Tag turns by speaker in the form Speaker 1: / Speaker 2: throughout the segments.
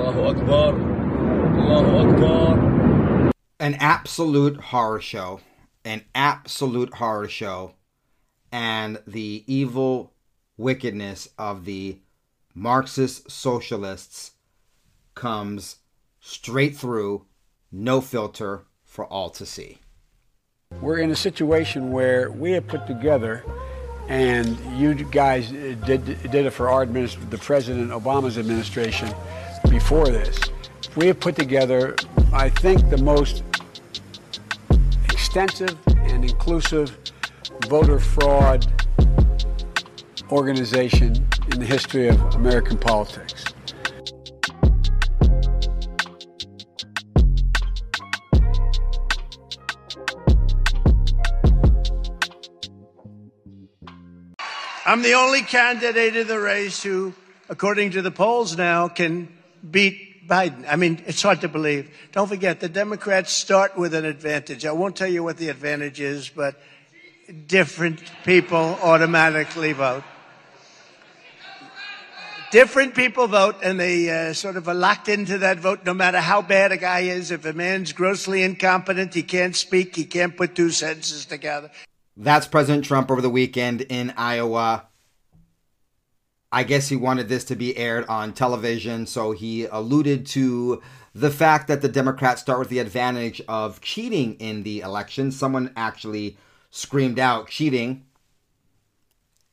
Speaker 1: Allahu Akbar. Allahu Akbar.
Speaker 2: An absolute horror show. An absolute horror show. And the evil wickedness of the Marxist socialists comes straight through, no filter for all to see.
Speaker 3: We're in a situation where we have put together, and you guys did, did it for our the President Obama's administration, before this. We have put together, I think, the most extensive and inclusive voter fraud organization in the history of American politics.
Speaker 4: I'm the only candidate in the race who, according to the polls now, can beat Biden. I mean, it's hard to believe. Don't forget, the Democrats start with an advantage. I won't tell you what the advantage is, but different people automatically vote. Different people vote, and they uh, sort of are locked into that vote no matter how bad a guy is. If a man's grossly incompetent, he can't speak, he can't put two sentences together.
Speaker 2: That's President Trump over the weekend in Iowa. I guess he wanted this to be aired on television, so he alluded to the fact that the Democrats start with the advantage of cheating in the election. Someone actually screamed out cheating.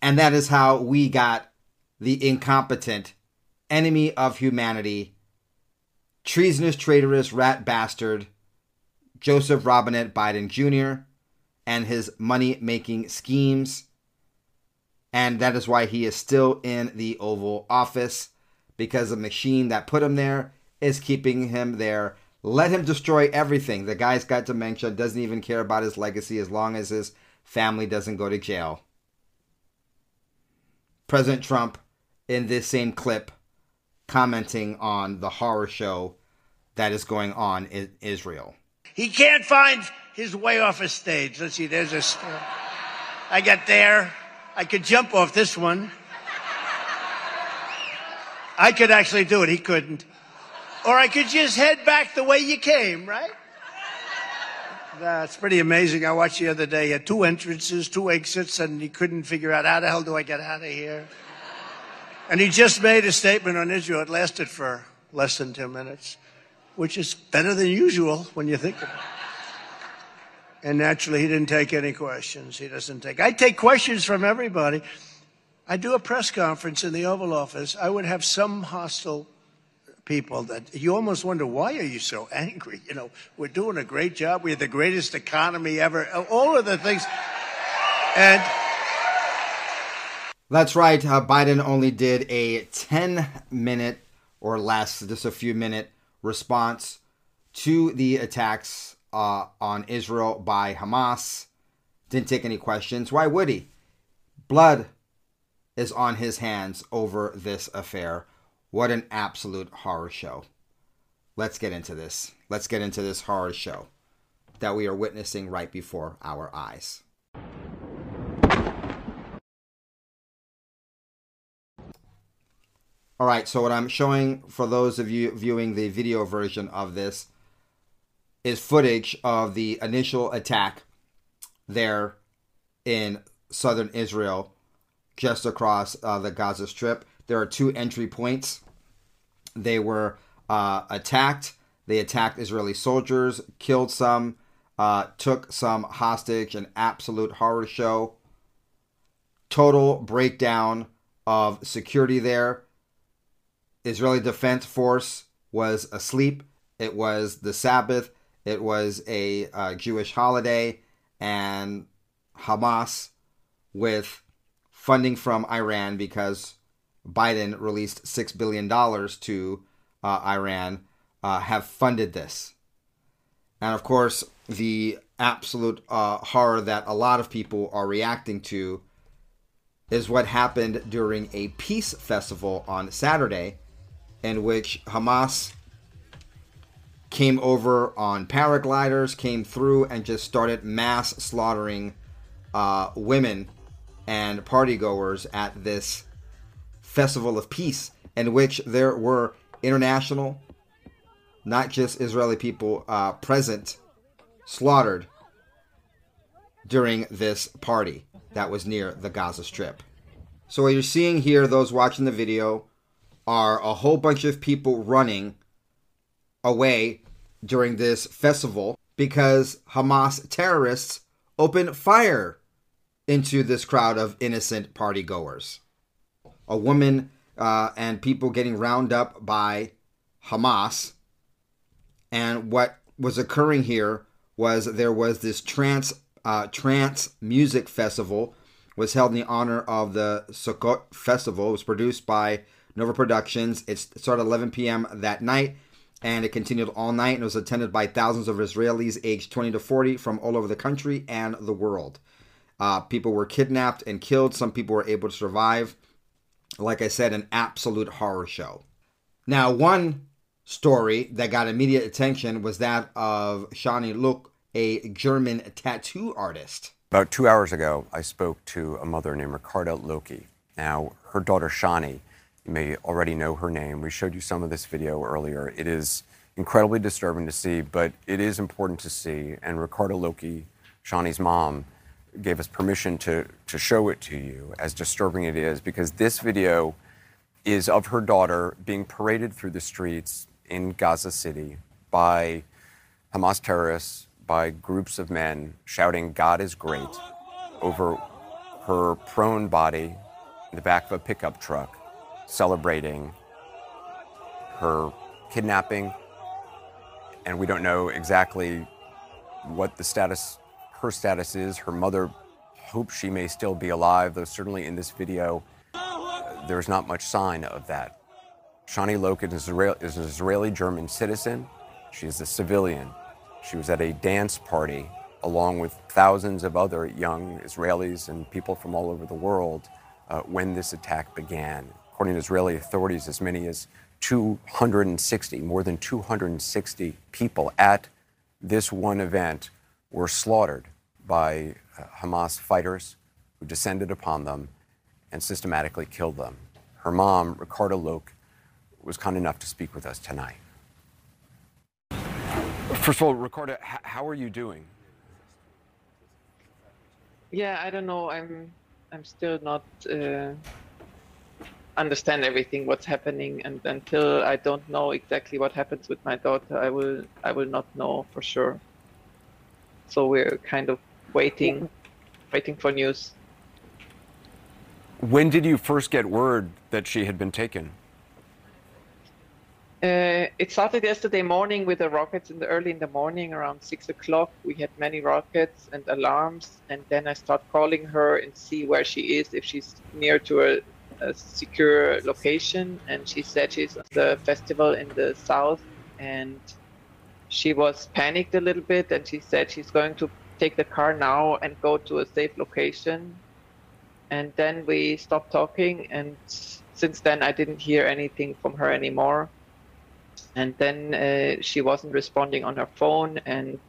Speaker 2: And that is how we got the incompetent enemy of humanity, treasonous, traitorous, rat bastard, Joseph Robinette Biden Jr., and his money making schemes. And that is why he is still in the Oval Office because the machine that put him there is keeping him there. Let him destroy everything. The guy's got dementia, doesn't even care about his legacy as long as his family doesn't go to jail. President Trump, in this same clip, commenting on the horror show that is going on in Israel.
Speaker 4: He can't find his way off a stage. Let's see, there's a. I get there. I could jump off this one. I could actually do it. He couldn't. Or I could just head back the way you came, right? That's pretty amazing. I watched the other day. He two entrances, two exits, and he couldn't figure out how the hell do I get out of here. And he just made a statement on Israel. It lasted for less than 10 minutes, which is better than usual when you think it. And naturally, he didn't take any questions. He doesn't take. I take questions from everybody. I do a press conference in the Oval Office. I would have some hostile people that you almost wonder why are you so angry? You know, we're doing a great job. We have the greatest economy ever. All of the things, and
Speaker 2: that's right. Uh, Biden only did a 10 minute or less, just a few minute response to the attacks uh, on Israel by Hamas. Didn't take any questions. Why would he? Blood is on his hands over this affair. What an absolute horror show. Let's get into this. Let's get into this horror show that we are witnessing right before our eyes. All right, so what I'm showing for those of you viewing the video version of this is footage of the initial attack there in southern Israel, just across uh, the Gaza Strip. There are two entry points. They were uh, attacked. They attacked Israeli soldiers, killed some, uh, took some hostage, an absolute horror show. Total breakdown of security there. Israeli Defense Force was asleep. It was the Sabbath. It was a uh, Jewish holiday, and Hamas, with funding from Iran because Biden released $6 billion to uh, Iran, uh, have funded this. And of course, the absolute uh, horror that a lot of people are reacting to is what happened during a peace festival on Saturday, in which Hamas came over on paragliders, came through, and just started mass slaughtering uh, women and partygoers at this festival of peace, in which there were international, not just Israeli people uh, present, slaughtered during this party that was near the Gaza Strip. So, what you're seeing here, those watching the video, are a whole bunch of people running away during this festival because Hamas terrorists opened fire into this crowd of innocent party goers. A woman uh, and people getting round up by Hamas. And what was occurring here was there was this trance uh, trance music festival was held in the honor of the Sukkot festival. It was produced by Nova Productions. It started at 11 p.m. that night and it continued all night and was attended by thousands of Israelis aged 20 to 40 from all over the country and the world. Uh, people were kidnapped and killed. Some people were able to survive. Like I said, an absolute horror show. Now, one story that got immediate attention was that of Shani Louk, a German tattoo artist.
Speaker 5: About two hours ago, I spoke to a mother named Ricarda Loki. Now, her daughter Shani, may already know her name. We showed you some of this video earlier. It is incredibly disturbing to see, but it is important to see. And Ricarda Loki, Shani's mom, gave us permission to, to show it to you, as disturbing it is, because this video is of her daughter being paraded through the streets in Gaza City by Hamas terrorists, by groups of men shouting, God is great, over her prone body in the back of a pickup truck, celebrating her kidnapping. And we don't know exactly what the status her status is. Her mother hopes she may still be alive, though certainly in this video, there's not much sign of that. Shani Loken is, is an Israeli German citizen. She is a civilian. She was at a dance party along with thousands of other young Israelis and people from all over the world uh, when this attack began. According to Israeli authorities, as many as 260, more than 260 people at this one event were slaughtered by uh, Hamas fighters who descended upon them and systematically killed them. Her mom, Ricarda Louk, was kind enough to speak with us tonight. First of all, Ricarda, how are you doing?
Speaker 6: Yeah, I don't know. I'm I'm still not uh, understand everything what's happening, and until I don't know exactly what happens with my daughter, I will I will not know for sure. So we're kind of waiting, waiting for news.
Speaker 5: When did you first get word that she had been taken?
Speaker 6: Uh, it started yesterday morning with the rockets in the early in the morning around six o'clock. We had many rockets and alarms, and then I start calling her and see where she is, if she's near to a, a secure location. And she said she's at the festival in the south, and she was panicked a little bit and she said she's going to take the car now and go to a safe location. And then we stopped talking, and since then I didn't hear anything from her anymore. And then uh, she wasn't responding on her phone. And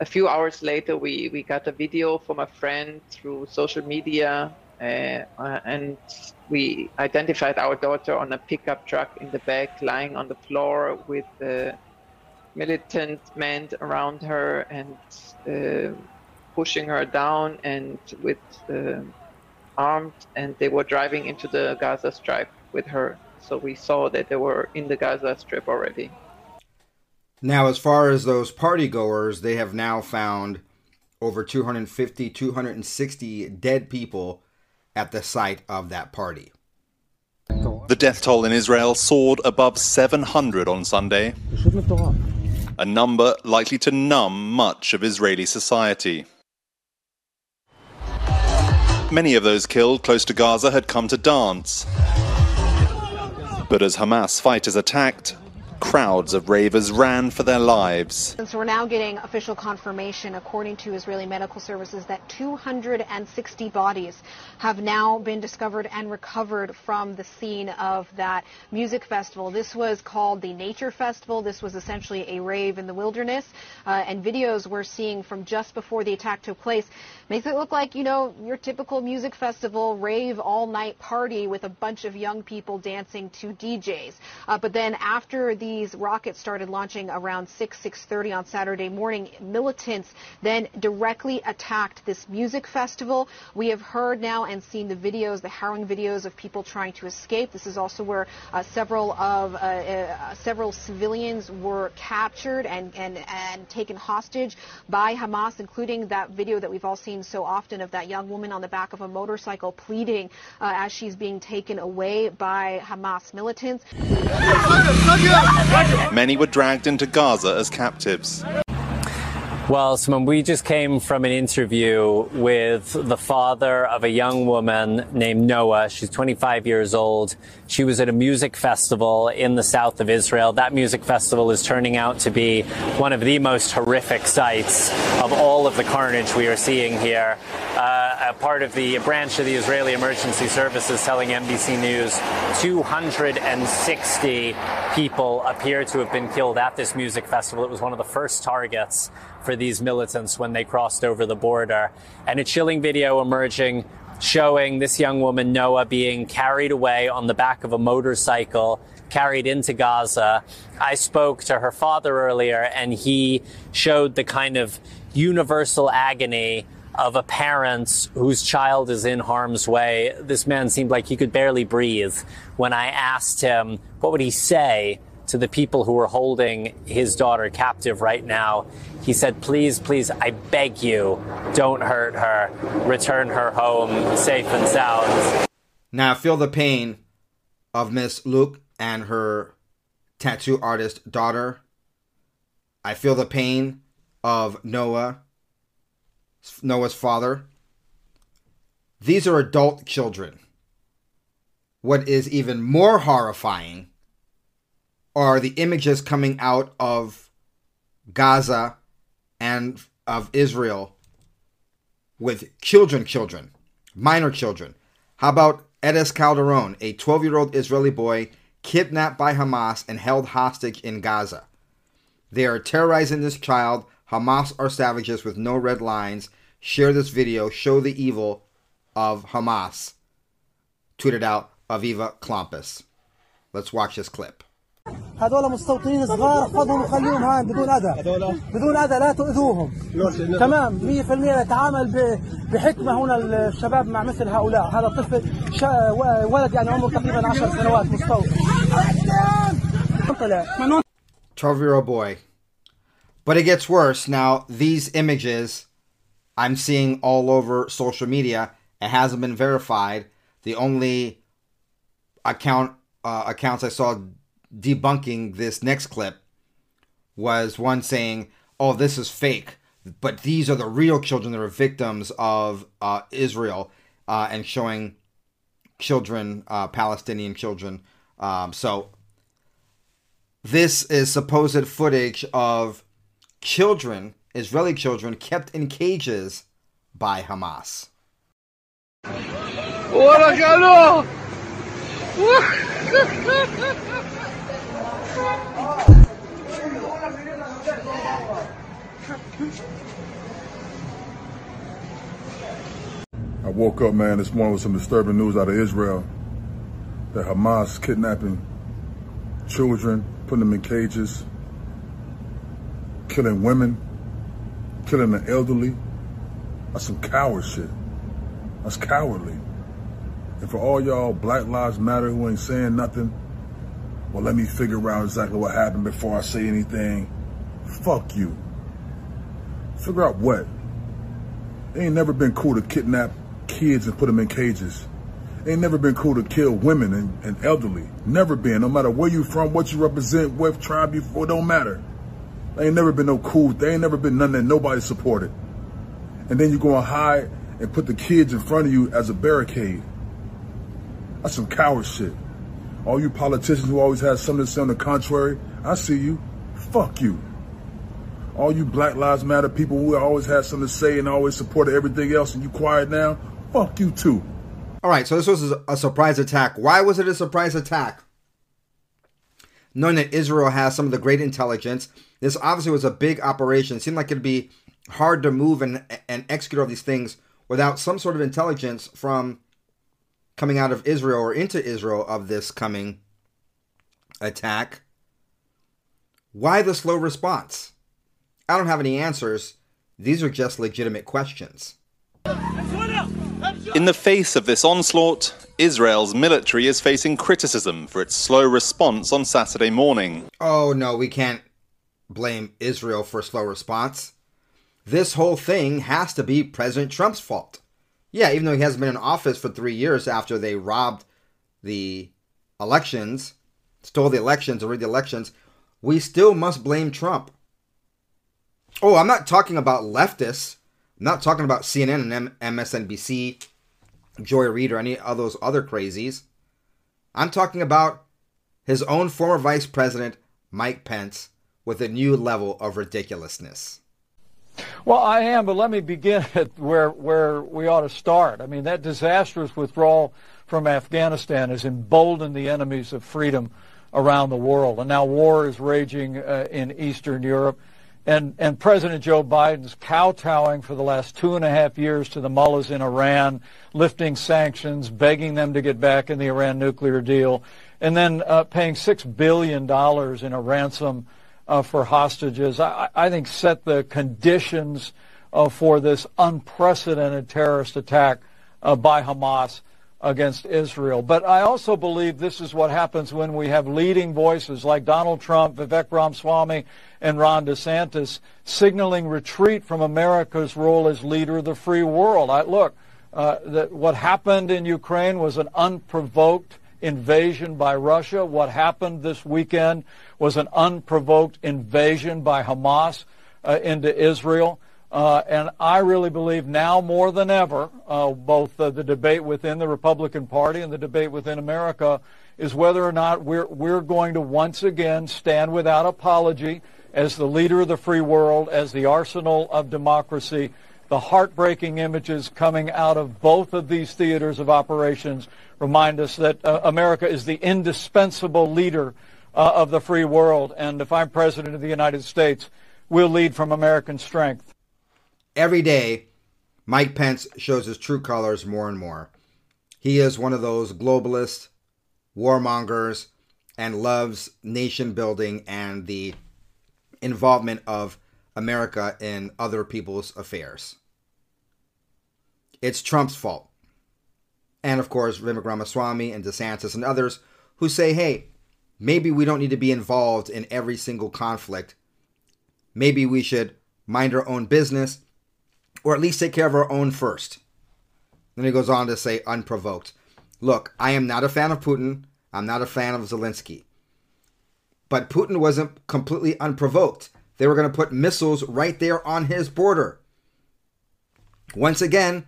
Speaker 6: a few hours later, we, we got a video from a friend through social media, and we identified our daughter on a pickup truck in the back, lying on the floor with the militant men around her and uh, pushing her down and with uh, armed and they were driving into the Gaza Strip with her. So we saw that they were in the Gaza Strip already.
Speaker 2: Now, as far as those party goers, they have now found over 250, 260 dead people at the site of that party.
Speaker 7: The death toll in Israel soared above 700 on Sunday a number likely to numb much of Israeli society. Many of those killed close to Gaza had come to dance. But as Hamas fighters attacked, crowds of ravers ran for their lives.
Speaker 8: And so we're now getting official confirmation, according to Israeli medical services, that 260 bodies have now been discovered and recovered from the scene of that music festival. This was called the Nature Festival. This was essentially a rave in the wilderness. Uh, and videos we're seeing from just before the attack took place makes it look like, you know, your typical music festival, rave all night party with a bunch of young people dancing to DJs. Uh, but then after these rockets started launching around 6, 6.30 on Saturday morning, militants then directly attacked this music festival. We have heard now and seen the videos, the harrowing videos of people trying to escape. This is also where uh, several of uh, uh several civilians were captured and, and, and taken hostage by Hamas, including that video that we've all seen so often of that young woman on the back of a motorcycle pleading uh, as she's being taken away by Hamas militants.
Speaker 7: Many were dragged into Gaza as captives.
Speaker 9: Well, Simone, we just came from an interview with the father of a young woman named Noah. She's 25 years old. She was at a music festival in the south of Israel. That music festival is turning out to be one of the most horrific sights of all of the carnage we are seeing here. Uh, a part of the branch of the Israeli Emergency Services telling NBC News 260 people appear to have been killed at this music festival. It was one of the first targets for these militants when they crossed over the border. And a chilling video emerging showing this young woman, Noah, being carried away on the back of a motorcycle, carried into Gaza. I spoke to her father earlier, and he showed the kind of universal agony of a parent whose child is in harm's way. This man seemed like he could barely breathe. When I asked him, what would he say to the people who are holding his daughter captive right now. He said, please, please, I beg you, don't hurt her. Return her home safe and sound.
Speaker 2: Now I feel the pain of Miss Louk and her tattoo artist daughter. I feel the pain of Noah, Noah's father. These are adult children. What is even more horrifying are the images coming out of Gaza and of Israel with children, children, minor children. How about Erez Calderon, a 12 year old Israeli boy kidnapped by Hamas and held hostage in Gaza? They are terrorizing this child. Hamas are savages with no red lines. Share this video. Show the evil of Hamas. Tweeted out Aviva Klompus. Let's watch this clip.
Speaker 10: هذول مستوطنين صغار خذهم وخليهم هان بدون اذى بدون اذى لا تؤذوهم تمام 100% نتعامل بحكمه هنا الشباب مع مثل هؤلاء هذا طفل ولد يعني عمره تقريبا 10 سنوات مستوطن
Speaker 2: 12 year old boy but it gets worse now these images i'm seeing all over social media it hasn't been verified the only account uh, accounts i saw debunking this next clip was one saying, "Oh, this is fake." But these are the real children that are victims of uh, Israel, uh, and showing children, uh, Palestinian children. Um, so this is supposed footage of children, Israeli children, kept in cages by Hamas.
Speaker 11: I woke up, man, this morning with some disturbing news out of Israel. That Hamas kidnapping children, putting them in cages, killing women, killing the elderly. That's some coward shit. That's cowardly. And for all y'all Black Lives Matter who ain't saying nothing, well, let me figure out exactly what happened before I say anything. Fuck you. Figure out what? It ain't never been cool to kidnap kids and put them in cages. It ain't never been cool to kill women and, and elderly. Never been. No matter where you from, what you represent, what tribe you for, don't matter. There ain't never been no cool. There ain't never been none that nobody supported. And then you go and hide and put the kids in front of you as a barricade. That's some coward shit. All you politicians who always have something to say on the contrary, I see you. Fuck you. All you Black Lives Matter people who always have something to say and always support everything else and you quiet now, fuck you too.
Speaker 2: All right, so this was a surprise attack. Why was it a surprise attack? Knowing that Israel has some of the great intelligence, this obviously was a big operation. It seemed like it'd be hard to move and, and execute all these things without some sort of intelligence from coming out of Israel or into Israel of this coming attack. Why the slow response? I don't have any answers. These are just legitimate questions.
Speaker 7: In the face of this onslaught, Israel's military is facing criticism for its slow response on Saturday morning.
Speaker 2: Oh no, we can't blame Israel for slow response. This whole thing has to be President Trump's fault. Yeah, even though he hasn't been in office for three years after they robbed the elections, stole the elections, or rigged the elections, we still must blame Trump. Oh, I'm not talking about leftists. I'm not talking about CNN and MSNBC, Joy Reid, or any of those other crazies. I'm talking about his own former vice president, Mike Pence, with a new level of ridiculousness.
Speaker 12: Well, I am, but let me begin at where where we ought to start. I mean, that disastrous withdrawal from Afghanistan has emboldened the enemies of freedom around the world, and now war is raging uh, in Eastern Europe. And, and President Joe Biden's kowtowing for the last two and a half years to the mullahs in Iran, lifting sanctions, begging them to get back in the Iran nuclear deal, and then uh, paying $6 billion in a ransom uh, for hostages, I, I, think set the conditions uh, for this unprecedented terrorist attack uh, by Hamas against Israel. But I also believe this is what happens when we have leading voices like Donald Trump, Vivek Ramaswamy, and Ron DeSantis signaling retreat from America's role as leader of the free world. I, look, uh, that what happened in Ukraine was an unprovoked invasion by Russia. What happened this weekend was an unprovoked invasion by Hamas uh, into Israel. Uh, and I really believe now more than ever, uh, both uh, the debate within the Republican Party and the debate within America is whether or not we're, we're going to once again stand without apology as the leader of the free world, as the arsenal of democracy. The heartbreaking images coming out of both of these theaters of operations remind us that uh, America is the indispensable leader uh, of the free world. And if I'm president of the United States, we'll lead from American strength.
Speaker 2: Every day, Mike Pence shows his true colors more and more. He is one of those globalist warmongers and loves nation building and the involvement of America in other people's affairs. It's Trump's fault. And of course, Vivek Ramaswamy and DeSantis and others who say, hey, maybe we don't need to be involved in every single conflict. Maybe we should mind our own business or at least take care of our own first. Then he goes on to say, unprovoked. Look, I am not a fan of Putin. I'm not a fan of Zelensky. But Putin wasn't completely unprovoked. They were going to put missiles right there on his border. Once again,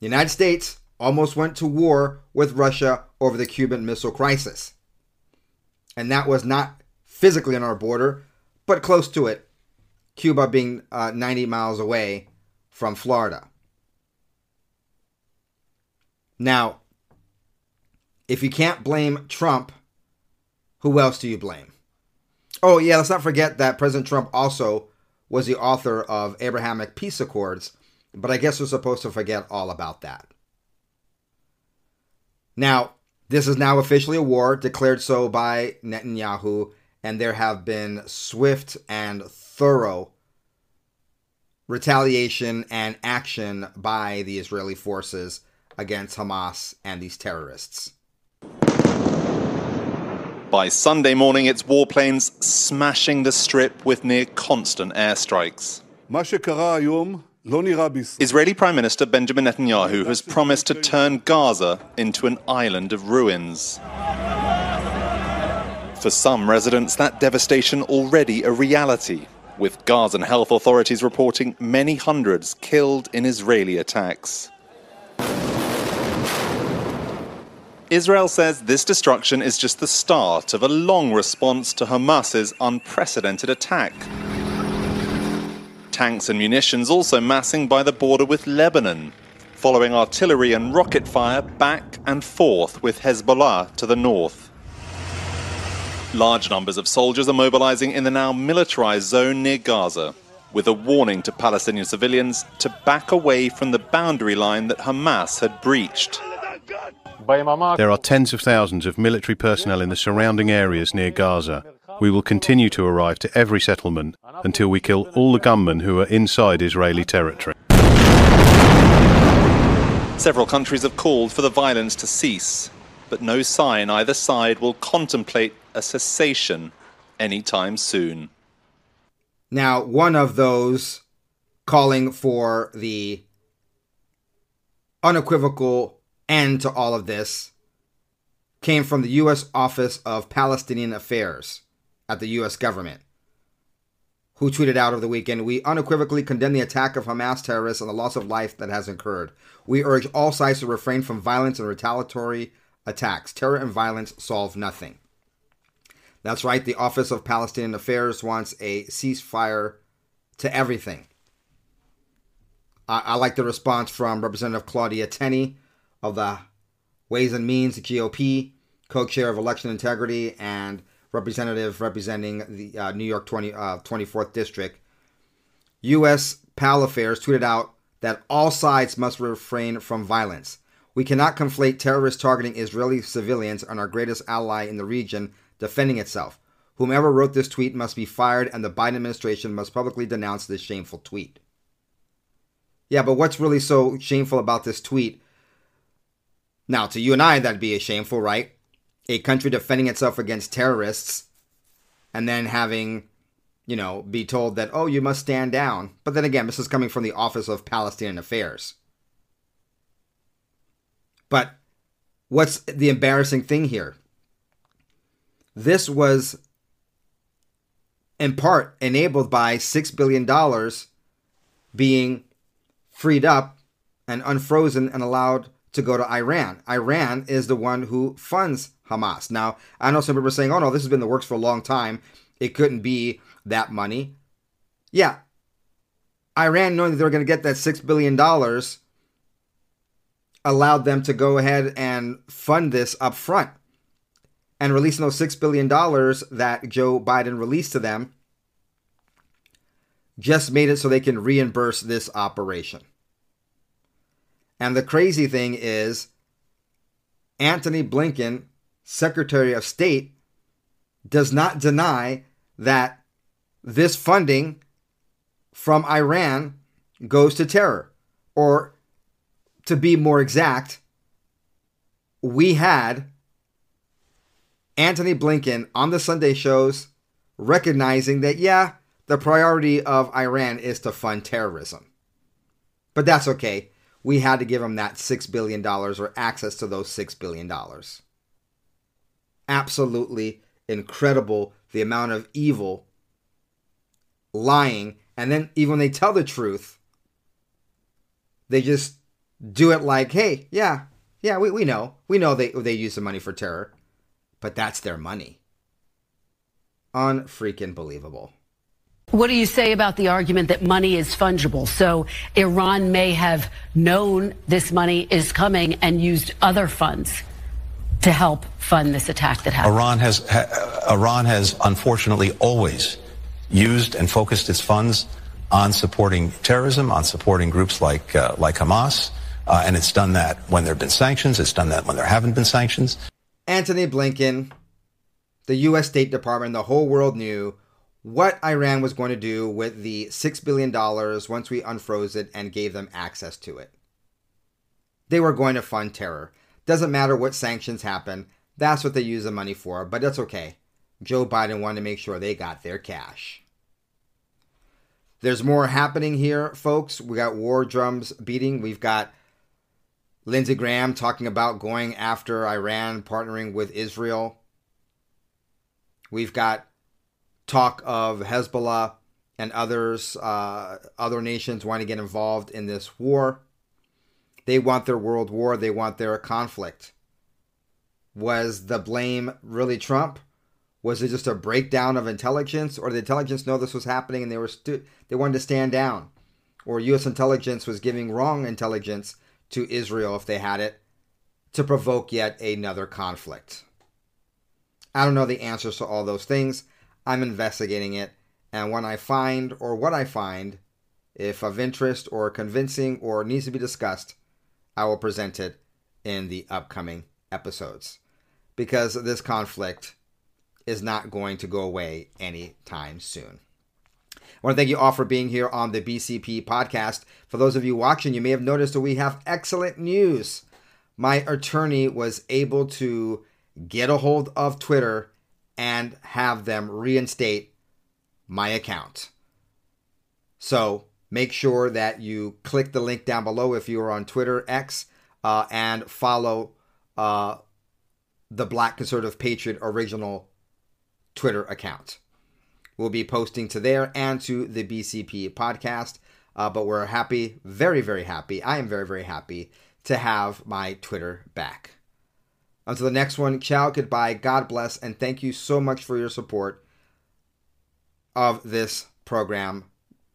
Speaker 2: the United States almost went to war with Russia over the Cuban Missile Crisis and that was not physically on our border, but close to it, Cuba being uh, 90 miles away from Florida. Now, if you can't blame Trump, who else do you blame? Oh, yeah, let's not forget that President Trump also was the author of Abrahamic Peace Accords, but I guess we're supposed to forget all about that. Now, this is now officially a war declared so by Netanyahu, and there have been swift and thorough retaliation and action by the Israeli forces against Hamas and these terrorists.
Speaker 7: By Sunday morning, it's warplanes smashing the strip with near constant airstrikes. Israeli Prime Minister Benjamin Netanyahu has promised to turn Gaza into an island of ruins. For some residents, that devastation already a reality, with Gazan health authorities reporting many hundreds killed in Israeli attacks. Israel says this destruction is just the start of a long response to Hamas's unprecedented attack. Tanks and munitions also massing by the border with Lebanon, following artillery and rocket fire back and forth with Hezbollah to the north. Large numbers of soldiers are mobilizing in the now militarized zone near Gaza, with a warning to Palestinian civilians to back away from the boundary line that Hamas had breached.
Speaker 13: There are tens of thousands of military personnel in the surrounding areas near Gaza. We will continue to arrive to every settlement until we kill all the gunmen who are inside Israeli territory.
Speaker 7: Several countries have called for the violence to cease, but no sign either side will contemplate a cessation anytime soon.
Speaker 2: Now, one of those calling for the unequivocal end to all of this came from the U.S. Office of Palestinian Affairs at the U.S. government, who tweeted out over the weekend We unequivocally condemn the attack of Hamas terrorists and the loss of life that has occurred. We urge all sides to refrain from violence and retaliatory attacks. Terror and violence solve nothing. That's right, the Office of Palestinian Affairs wants a ceasefire to everything. I, I like the response from Representative Claudia Tenney of the Ways and Means, the GOP, co chair of Election Integrity, and representative representing the uh, New York 20, uh, 24th District. U.S. PAL Affairs tweeted out that all sides must refrain from violence. We cannot conflate terrorists targeting Israeli civilians and our greatest ally in the region defending itself. Whomever wrote this tweet must be fired, and the Biden administration must publicly denounce this shameful tweet. Yeah, but what's really so shameful about this tweet? Now, to you and I, that'd be a shameful, right? A country defending itself against terrorists and then having, you know, be told that, oh, you must stand down. But then again, this is coming from the Office of Palestinian Affairs. But what's the embarrassing thing here? This was in part enabled by $6 billion being freed up and unfrozen and allowed to go to Iran. Iran is the one who funds Hamas. Now, I know some people are saying, oh no, this has been the works for a long time. It couldn't be that money. Yeah. Iran, knowing that they were going to get that $6 billion, allowed them to go ahead and fund this up front and releasing those $6 billion that Joe Biden released to them just made it so they can reimburse this operation. And the crazy thing is, Anthony Blinken, Secretary of State, does not deny that this funding from Iran goes to terror. Or, to be more exact, we had Anthony Blinken on the Sunday shows recognizing that, yeah, the priority of Iran is to fund terrorism. But that's okay. We had to give him that $6 billion or access to those $6 billion. Absolutely incredible the amount of evil, lying, and then even when they tell the truth, they just do it like, hey, yeah, yeah, we, we know. We know they, they use the money for terror but that's their money. Unfreaking believable.
Speaker 14: What do you say about the argument that money is fungible? So Iran may have known this money is coming and used other funds to help fund this attack that happened.
Speaker 15: Iran has ha, Iran has unfortunately always used and focused its funds on supporting terrorism, on supporting groups like uh, like Hamas, uh, and it's done that when there have been sanctions. It's done that when there haven't been sanctions.
Speaker 2: Anthony Blinken, the U.S. State Department, the whole world knew what Iran was going to do with the $6 billion once we unfroze it and gave them access to it. They were going to fund terror. Doesn't matter what sanctions happen, that's what they use the money for, but that's okay. Joe Biden wanted to make sure they got their cash. There's more happening here, folks. We got war drums beating. We've got Lindsey Graham talking about going after Iran, partnering with Israel. We've got talk of Hezbollah and others, uh, other nations wanting to get involved in this war. They want their world war, they want their conflict. Was the blame really Trump? Was it just a breakdown of intelligence, or did intelligence know this was happening and they were stu- they wanted to stand down, or U.S. intelligence was giving wrong intelligence to Israel if they had it to provoke yet another conflict? I don't know the answers to all those things. I'm investigating it, and when I find or what I find, if of interest or convincing or needs to be discussed, I will present it in the upcoming episodes because this conflict is not going to go away anytime soon. I want to thank you all for being here on the BCP podcast. For those of you watching, you may have noticed that we have excellent news. My attorney was able to get a hold of Twitter and have them reinstate my account. So make sure that you click the link down below if you are on Twitter X uh, and follow uh, the Black Conservative Patriot original Twitter account. We'll be posting to there and to the BCP podcast. Uh, but we're happy, very, very happy. I am very, very happy to have my Twitter back. Until the next one, ciao, goodbye, God bless, and thank you so much for your support of this program,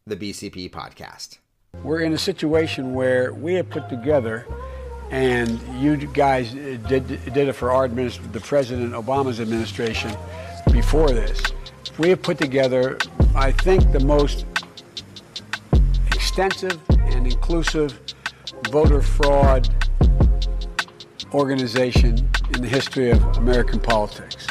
Speaker 2: the BCP podcast.
Speaker 3: We're in a situation where we have put together, and you guys did, did it for our administration, the President Obama's administration before this. We have put together, I think, the most extensive and inclusive voter fraud organization in the history of American politics.